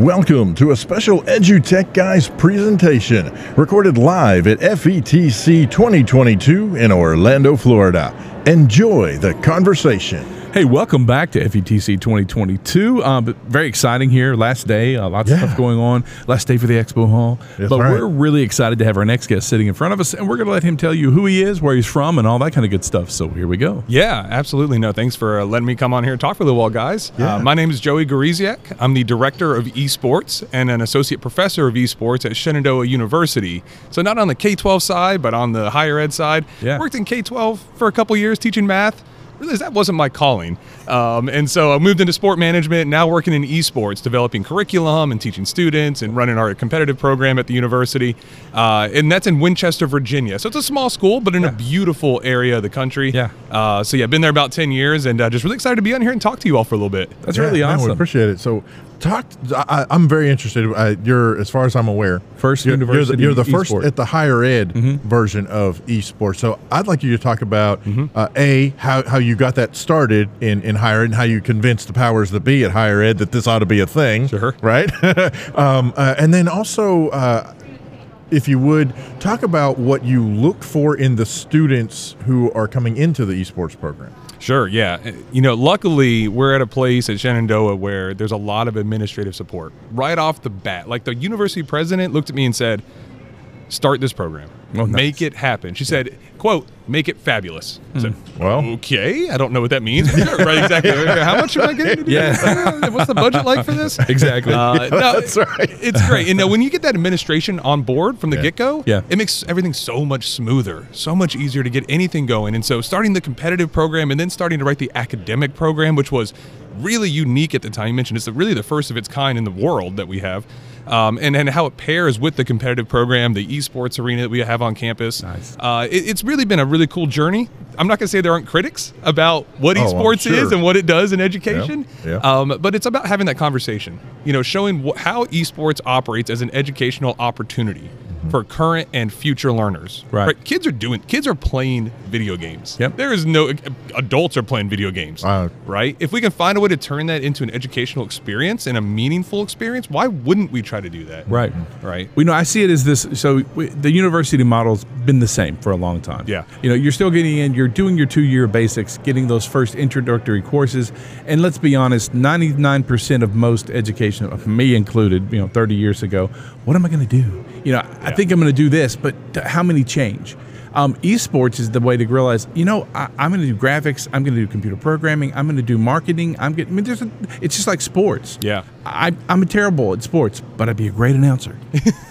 Welcome to a special EduTech Guys presentation recorded live at FETC 2022 in Orlando, Florida. Enjoy the conversation. Hey, welcome back to FETC 2022. Um, very exciting here. Last day, uh, lots of stuff going on. Last day for the expo hall. That's but right. we're really excited to have our next guest sitting in front of us, and we're going to let him tell you who he is, where he's from, and all that kind of good stuff. So here we go. Yeah, absolutely. No, thanks for uh, letting me come on here and talk for a little while, guys. Yeah. Uh, my name is Joey Gawrysiak. I'm the director of esports and an associate professor of esports at Shenandoah University. So not on the K-12 side, but on the higher ed side. Yeah. Worked in K-12 for a couple years teaching math. Realized that wasn't my calling, um, and so I moved into sport management. Now working in esports, developing curriculum and teaching students, and running our competitive program at the university. Uh, and that's in Winchester, Virginia. So it's a small school, but in a beautiful area of the country. Yeah. Uh, so yeah, been there about ten years, and uh, just really excited to be on here and talk to you all for a little bit. That's Yeah, really man, We awesome. appreciate it. So, talk. I, I'm very interested. Uh, you're, as far as I'm aware, First you're, you're the, university you're the first at the higher ed version of esports. So, I'd like you to talk about uh, a how, how you got that started in in higher ed, and how you convinced the powers that be at higher ed that this ought to be a thing. Sure. Right. um, uh, and then also. Uh, if you would talk about what you look for in the students who are coming into the esports program. Sure, yeah. Uh, You know, luckily we're at a place at Shenandoah where there's a lot of administrative support right off the bat. Like the university president looked at me and said, "Start this program, Oh, nice. make it happen." She said, "quote Make it fabulous." I said, Well. okay, I don't know what that means. right, exactly. How much am I getting? To do Yeah. this? What's the budget like for this? Exactly. Uh, no, That's right. It's great. And now when you get that administration on board from the Yeah. get go, Yeah. it makes everything so much smoother, so much easier to get anything going. And so starting the competitive program and then starting to write the academic program, which was really unique at the time. You mentioned it's really the first of its kind in the world that we have. Um, and, and how it pairs with the competitive program, the esports arena that we have on campus. Nice. Uh, it- it's really been a really cool journey. I'm not going to say there aren't critics about what Oh, esports sure. is and what it does in education. yeah. Um, but it's about having that conversation, you know, showing wh- how esports operates as an educational opportunity for current and future learners. Mm-hmm. Right. Kids are doing, kids are playing video games. Yep. There is no, adults are playing video games. Wow. Right. If we can find a way to turn that into an educational experience and a meaningful experience, why wouldn't we try to do that? Right. Right. We know I see it as this. So we, the university model's been the same for a long time. Yeah. You know, you're still getting in. You're doing your two-year basics, getting those first introductory courses, and let's be honest, 99% of most education, me included, you know, 30 years ago, what am I going to do? You know, I think I'm going to do this, but how many change? Um, esports is the way to realize, you know, I, I'm going to do graphics, I'm going to do computer programming, I'm going to do marketing. I'm getting. I mean, there's a, it's just like sports. Yeah. I, I'm terrible at sports, but I'd be a great announcer.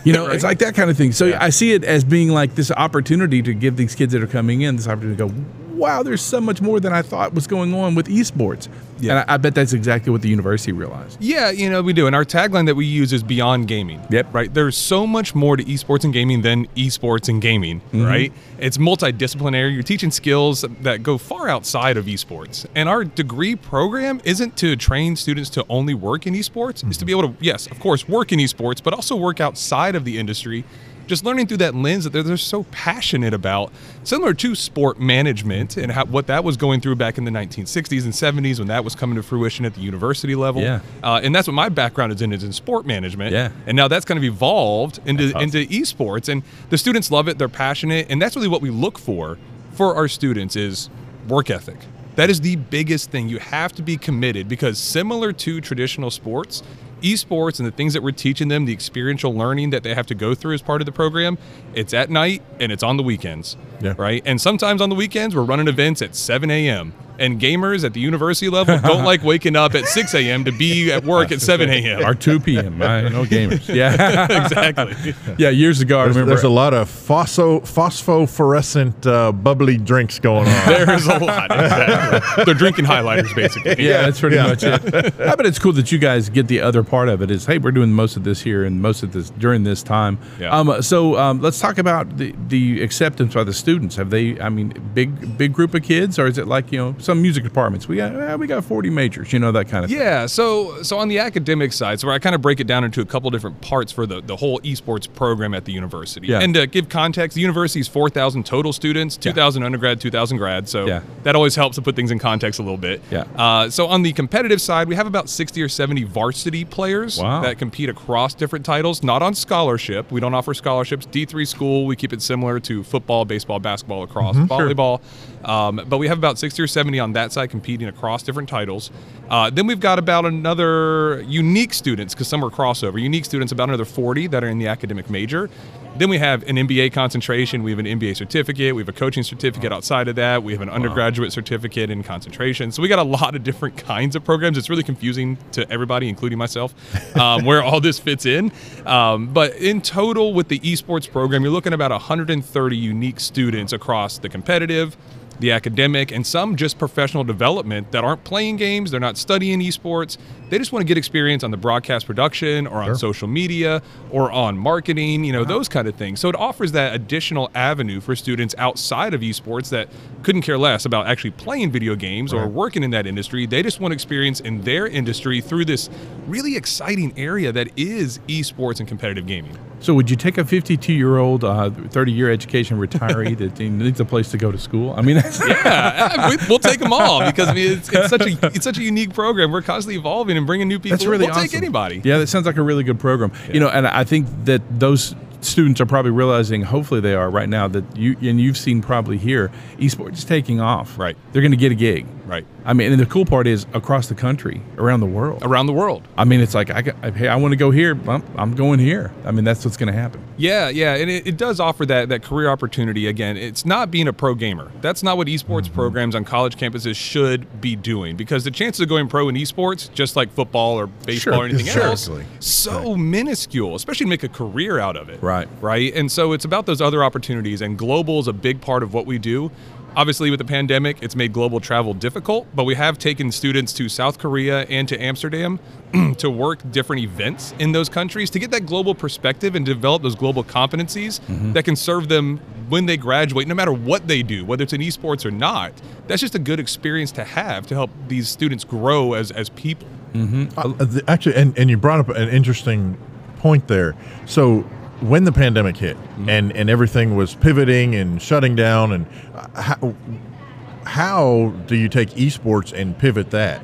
You know, it's like that kind of thing. So I see it as being like this opportunity to give these kids that are coming in this opportunity to go, wow, there's so much more than I thought was going on with esports. Yeah. And I, I bet that's exactly what the university realized. Yeah, you know, we do. And our tagline that we use is beyond gaming. Yep. Right. There's so much more to esports and gaming than esports and gaming, Mm-hmm. right? It's multidisciplinary. You're teaching skills that go far outside of esports. And our degree program isn't to train students to only work in esports, it's to be able to, yes, of course, work in esports, but also work outside of the industry. Just learning through that lens that they're, they're so passionate about, similar to sport management and how, what that was going through back in the 1960s and 70s when that was coming to fruition at the university level. Yeah. Uh, and that's what my background is in is in sport management. Yeah. And now that's kind of evolved into into esports, and the students love it. They're passionate, and that's really what we look for for our students is work ethic. That is the biggest thing. You have to be committed because similar to traditional sports, esports and the things that we're teaching them, the experiential learning that they have to go through as part of the program, it's at night and it's on the weekends. Yeah. Right. And sometimes on the weekends we're running events at 7 a.m. And gamers at the university level don't like waking up at 6 a.m. to be at work at 7 a.m. Or 2 p.m. I know gamers. Yeah. exactly. yeah. Years ago, I There's, remember. there's a lot of phospho, phosphorescent uh, bubbly drinks going on. There's a lot. Exactly. They're drinking highlighters, basically. yeah, that's pretty Yeah. much it. I bet it's cool that you guys get the other part of it. Is hey, we're doing most of this here and most of this during this time. Yeah. Um, so um, let's talk about the, the acceptance by the students. Have they? I mean, big big group of kids, or is it like you know some music departments. We got eh, we got 40 majors, you know that kind of thing. Yeah, so so on the academic side, so I kind of break it down into a couple different parts for the, the whole esports program at the university. Yeah. And to give context, the university is 4,000 total students, 2,000 undergrad, 2,000 grad. So Yeah. that always helps to put things in context a little bit. Yeah. Uh, so on the competitive side, we have about 60 or 70 varsity players Wow. that compete across different titles, not on scholarship. We don't offer scholarships. D3 school, we keep it similar to football, baseball, basketball, lacrosse, volleyball. Um, but we have about 60 or 70 on that side competing across different titles. Uh, then we've got about another unique students, because some are crossover, unique students, about another 40 that are in the academic major. Then we have an MBA concentration. We have an MBA certificate. We have a coaching certificate outside of that. We have an undergraduate certificate in concentration. So we got a lot of different kinds of programs. It's really confusing to everybody, including myself, um, where all this fits in. Um, but in total, with the esports program, you're looking at about 130 unique students across the competitive, the academic, and some just professional development that aren't playing games, they're not studying esports. They just want to get experience on the broadcast production or on social media or on marketing, you know, uh-huh. those kind of things. So it offers that additional avenue for students outside of esports that couldn't care less about actually playing video games or working in that industry. They just want experience in their industry through this really exciting area that is esports and competitive gaming. So would you take a 52 year old, uh, 30 year education retiree that needs a place to go to school? I mean, yeah, we, we'll take them all because I mean it's, it's such a it's such a unique program. We're constantly evolving and bringing new people. That's really we'll take awesome. anybody. Yeah, that sounds like a really good program. You know, and I think that those students are probably realizing, hopefully they are right now, that you and you've seen probably here, esports is taking off. Right. They're going to get a gig. Right. I mean, and the cool part is across the country, around the world. Around the world. I mean, it's like I got, hey, I want to go here. Well, I'm going here. I mean, that's what's going to happen. Yeah, yeah, and it, it does offer that that career opportunity. Again, it's not being a pro gamer. That's not what esports Mm-hmm. programs on college campuses should be doing because the chances of going pro in esports, just like football or baseball Sure, or anything sure. else, so minuscule. Especially to make a career out of it. Right. Right. And so it's about those other opportunities, and global is a big part of what we do. Obviously, with the pandemic, it's made global travel difficult, but we have taken students to South Korea and to Amsterdam to work different events in those countries to get that global perspective and develop those global competencies mm-hmm. that can serve them when they graduate, no matter what they do, whether it's in esports or not. That's just a good experience to have to help these students grow as, as people. Mm-hmm. Uh, uh, the- actually, and, and you brought up an interesting point there. So when the pandemic hit and, and everything was pivoting and shutting down, and uh, how, how do you take esports and pivot that?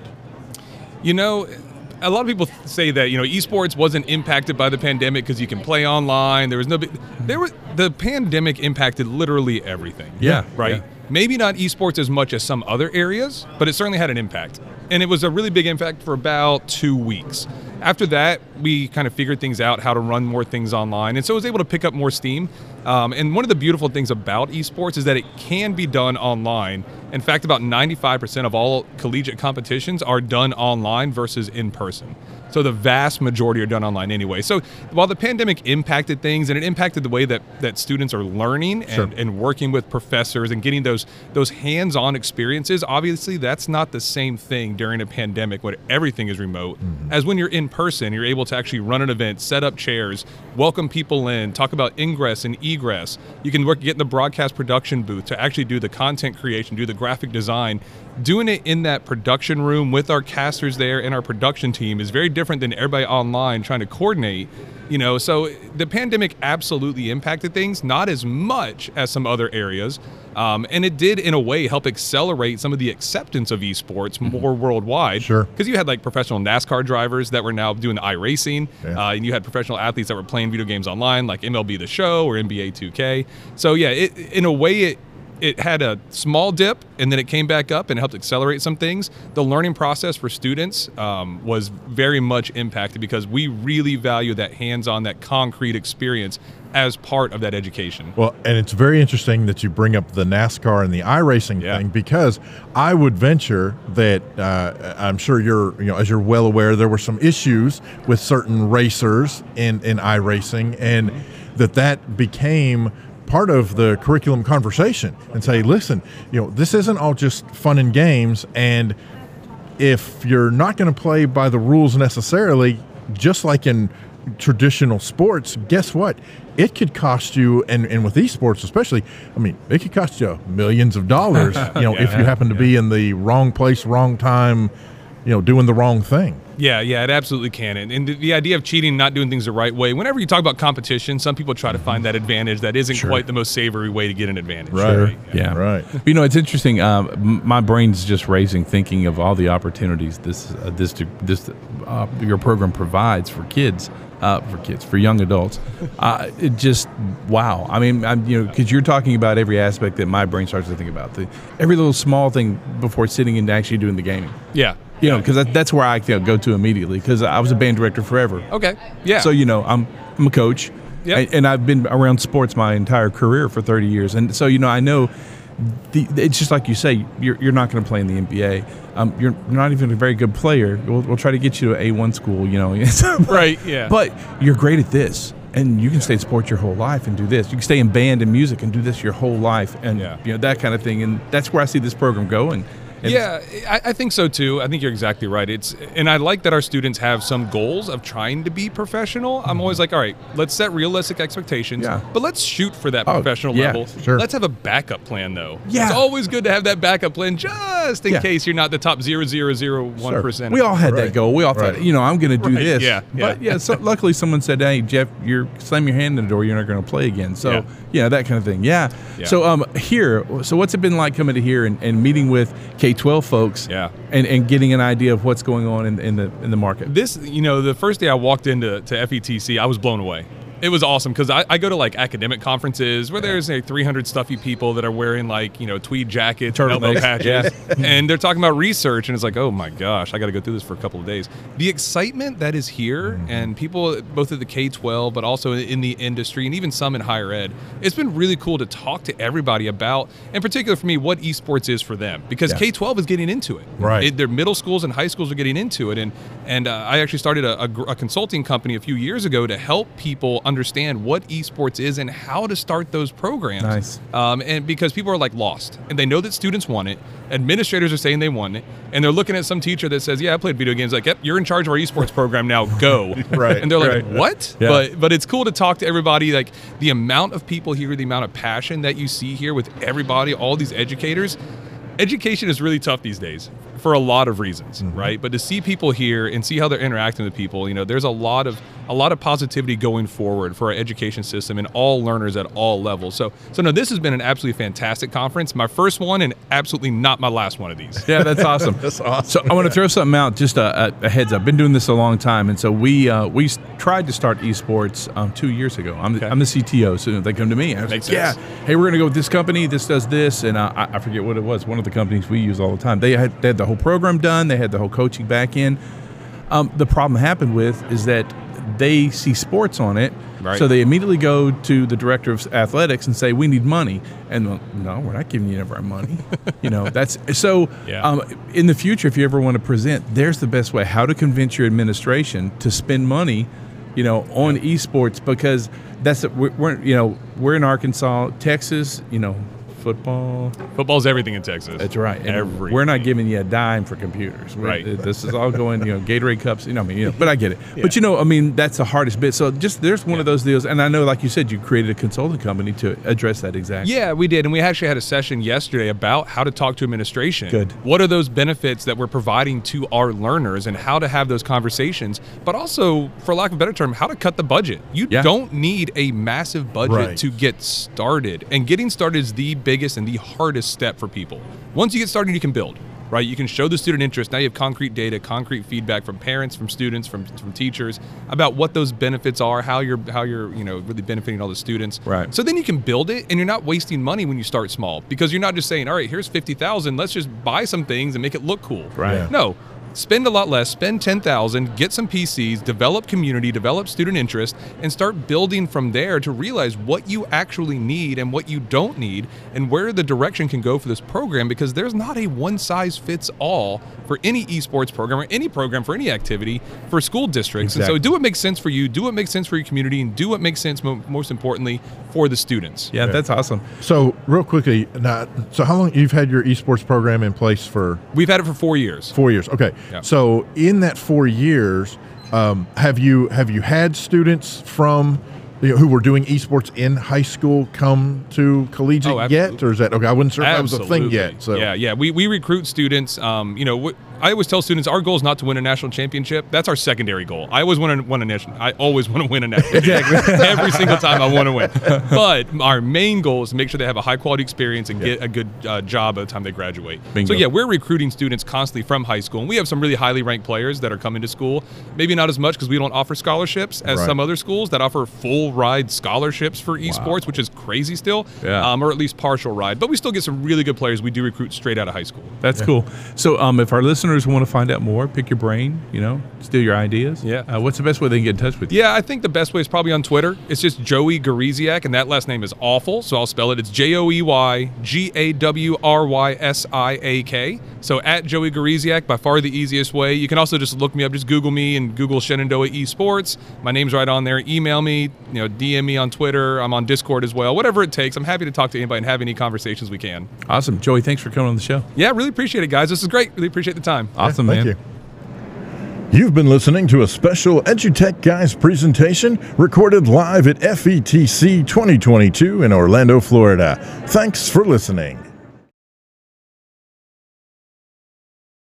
You know, a lot of people say that you know esports wasn't impacted by the pandemic because you can play online. There was no. There was the pandemic impacted literally everything. Yeah, right. yeah. Maybe not esports as much as some other areas, but it certainly had an impact, and it was a really big impact for about two weeks. After that, we kind of figured things out how to run more things online, and so I was able to pick up more steam. Um, and one of the beautiful things about esports is that it can be done online. In fact, about 95% of all collegiate competitions are done online versus in person. So the vast majority are done online anyway. So while the pandemic impacted things and it impacted the way that, that students are learning and, Sure. and working with professors and getting those those hands-on experiences, obviously that's not the same thing during a pandemic when everything is remote mm-hmm. as when you're in person. You're able to actually run an event, set up chairs, welcome people in, talk about ingress and egress. You can work get in the broadcast production booth to actually do the content creation, do the graphic design. Doing it in that production room with our casters there and our production team is very different than everybody online trying to coordinate. You know, so the pandemic absolutely impacted things, not as much as some other areas. Um, and it did, in a way, help accelerate some of the acceptance of esports more worldwide. Sure. Because you had like professional NASCAR drivers that were now doing the iRacing, Yeah. uh, and you had professional athletes that were playing video games online, like MLB The Show or NBA 2K. So yeah, it, in a way, it it had a small dip and then it came back up and helped accelerate some things. The learning process for students um, was very much impacted because we really value that hands-on, that concrete experience as part of that education. Well, and it's very interesting that you bring up the NASCAR and the iRacing Yeah. thing because I would venture that uh, I'm sure you're, you know, as you're well aware, there were some issues with certain racers in in iRacing, and that that became part of the curriculum conversation and say, listen, you know, this isn't all just fun and games, and if you're not going to play by the rules necessarily, just like in traditional sports, guess what? It could cost you, and, and with esports especially, I mean, it could cost you millions of dollars, you know, if you happen to be in the wrong place, wrong time, you know, doing the wrong thing. Yeah, yeah, it absolutely can. And, and the, the idea of cheating, not doing things the right way, whenever you talk about competition, some people try to find that advantage that isn't quite the most savory way to get an advantage. Right. Yeah. Right. You know, it's interesting. Um, m- my brain's just racing, thinking of all the opportunities this uh, this this uh, your program provides for kids, uh, for kids, for young adults. Uh, it just wow. I mean, I'm, you know, because you're talking about every aspect that my brain starts to think about. The, every little small thing before sitting and actually doing the gaming. Yeah. You know, because that, that's where I you know, go to immediately. Because I was a band director forever. Okay. Yeah. So you know, I'm I'm a coach, Yep. and, and I've been around sports my entire career for 30 years, and so you know, I know. The, it's just like you say, you're, you're not going to play in the NBA. Um, you're not even a very good player. We'll, we'll try to get you to a A1 school, you know. Right, yeah. But you're great at this, and you can stay in sports your whole life and do this. You can stay in band and music and do this your whole life, and Yeah. you know that kind of thing. And that's where I see this program going. And yeah, I, I think so too. I think you're exactly right. It's and I like that our students have some goals of trying to be professional. I'm always like, all right, let's set realistic expectations, Yeah. but let's shoot for that Oh, professional yeah, level. sure. Let's have a backup plan though. Yeah. it's always good to have that backup plan just in Yeah. case you're not the top zero zero zero one percent. We all had Right. that goal. We all thought, Right. you know, I'm going to do Right, this. yeah, But yeah. yeah, so luckily someone said, hey, Jeff, you're slam your hand in the door. You're not going to play again. So, Yeah. yeah. that kind of thing. Yeah. Yeah. So, um, here, so what's it been like coming to here and, and meeting with K 12 folks? Yeah. And, and getting an idea of what's going on in, in the in the market. this you know the first day i walked into to fetc i was blown away it was awesome because I, I go to like academic conferences where there's like 300 stuffy people that are wearing like you know tweed jackets Turtlenecks, patches and they're talking about research and it's like oh my gosh i got to go through this for a couple of days. The excitement that is here and people both at the k-12 but also in the industry and even some in higher ed it's been really cool to talk to everybody about in particular for me what esports is for them because Yeah. k-12 is getting into it. Right. It- their middle schools and high schools are getting into it and and uh, i actually started a, a a consulting company a few years ago to help people understand what esports is and how to start those programs. Nice. um, and because people are like lost and they know that students want it administrators are saying they want it and they're looking at some teacher that says yeah i played video games. Like yep you're in charge of our esports program now. Go. Right, and they're like right. what? Yeah. but but it's cool to talk to everybody like the amount of people here the amount of passion that you see here with everybody all these educators. Education is really tough these days for a lot of reasons right but to see people here and see how they're interacting with people you know there's a lot of a lot of positivity going forward for our education system and all learners at all levels so so no this has been an absolutely fantastic conference my first one and absolutely not my last one of these Yeah, that's awesome. That's awesome. So I want to throw something out, just a, a, a heads up. Been doing this a long time, and so we uh, we tried to start esports um, two years ago. I'm, the I'm the CTO, so they come to me. I was Makes like, yeah, hey, we're going to go with this company. This does this, and uh, I, I forget what it was. One of the companies we use all the time. They had they had the whole program done. They had the whole coaching back in. Um, the problem happened with is that they see sports on it, Right. so they immediately go to the director of athletics and say, "We need money." And well, no, we're not giving you any of our money. you know, that's so. Yeah. Um, in the future, if you ever want to present, there's the best way: how to convince your administration to spend money, you know, on esports because that's we're, we're you know we're in Arkansas, Texas, you know, football. football's everything in texas That's right. Everything. We're not giving you a dime for computers. We're- Right. This is all going, you know, Gatorade cups. You know, I mean, you know, but I get it. But you know, I mean, that's the hardest bit. So just there's one of those deals, and I know, like you said, you created a consulting company to address that exactly. Yeah, we did. And we actually had a session yesterday about how to talk to administration. Good. What are those benefits that we're providing to our learners and how to have those conversations, but also, for lack of a better term, how to cut the budget. You Yeah. don't need a massive budget Right. to get started. And getting started is the biggest and the hardest step for people. Once you get started, you can build. Right, you can show the student interest. Now you have concrete data, concrete feedback from parents, from students, from, from teachers about what those benefits are, how you're how you're you know really benefiting all the students. Right. So then you can build it and you're not wasting money when you start small because you're not just saying, all right, here's 50,000, let's just buy some things and make it look cool. Right. Yeah. No. Spend a lot less, spend 10,000, get some PCs, develop community, develop student interest and start building from there to realize what you actually need and what you don't need and where the direction can go for this program because there's not a one size fits all for any esports program or any program for any activity for school districts. And so do what makes sense for you, do what makes sense for your community and do what makes sense mo- most importantly for the students. Yeah, that's awesome. So real quickly, now, so how long you've had your esports program in place for? We've had it for four years. Four years. Okay. Yeah. So in that four years, Um, have you have you had students from you know, who were doing esports in high school come to collegiate Oh, yet, or is that okay? I wasn't sure if that was a thing yet. So yeah, yeah, we, we recruit students. Um, you know, wh- I always tell students our goal is not to win a national championship. That's our secondary goal. I always want to win a national. I always want to win a national. championship. Every single time I want to win. But our main goal is to make sure they have a high quality experience and get a good uh, job by the time they graduate. Bingo. So yeah, we're recruiting students constantly from high school, and we have some really highly ranked players that are coming to school. Maybe not as much because we don't offer scholarships as Right. some other schools that offer full ride scholarships for esports, which is crazy still. Yeah. Um, or at least partial ride. But we still get some really good players. We do recruit straight out of high school. That's cool. So, um, if our listeners want to find out more, pick your brain, you know, steal your ideas. Yeah. Uh, what's the best way they can get in touch with you? Yeah, I think the best way is probably on Twitter. It's just Joey Gawrysiak, and that last name is awful, so I'll spell it. It's J O E Y G A W R Y S I A K. So at Joey Gawrysiak, by far the easiest way. You can also just look me up, just Google me and Google Shenandoah Esports. My name's right on there. Email me, you know, DM me on Twitter. I'm on Discord as well. Whatever it takes. I'm happy to talk to anybody and have any conversations we can. Awesome. Joey, thanks for coming on the show. Yeah, really appreciate it, guys. This is great. Really appreciate the time. Awesome, thank man. you. You've been listening to a special EduTech Guys presentation recorded live at FETC 2022 in Orlando, Florida. Thanks for listening.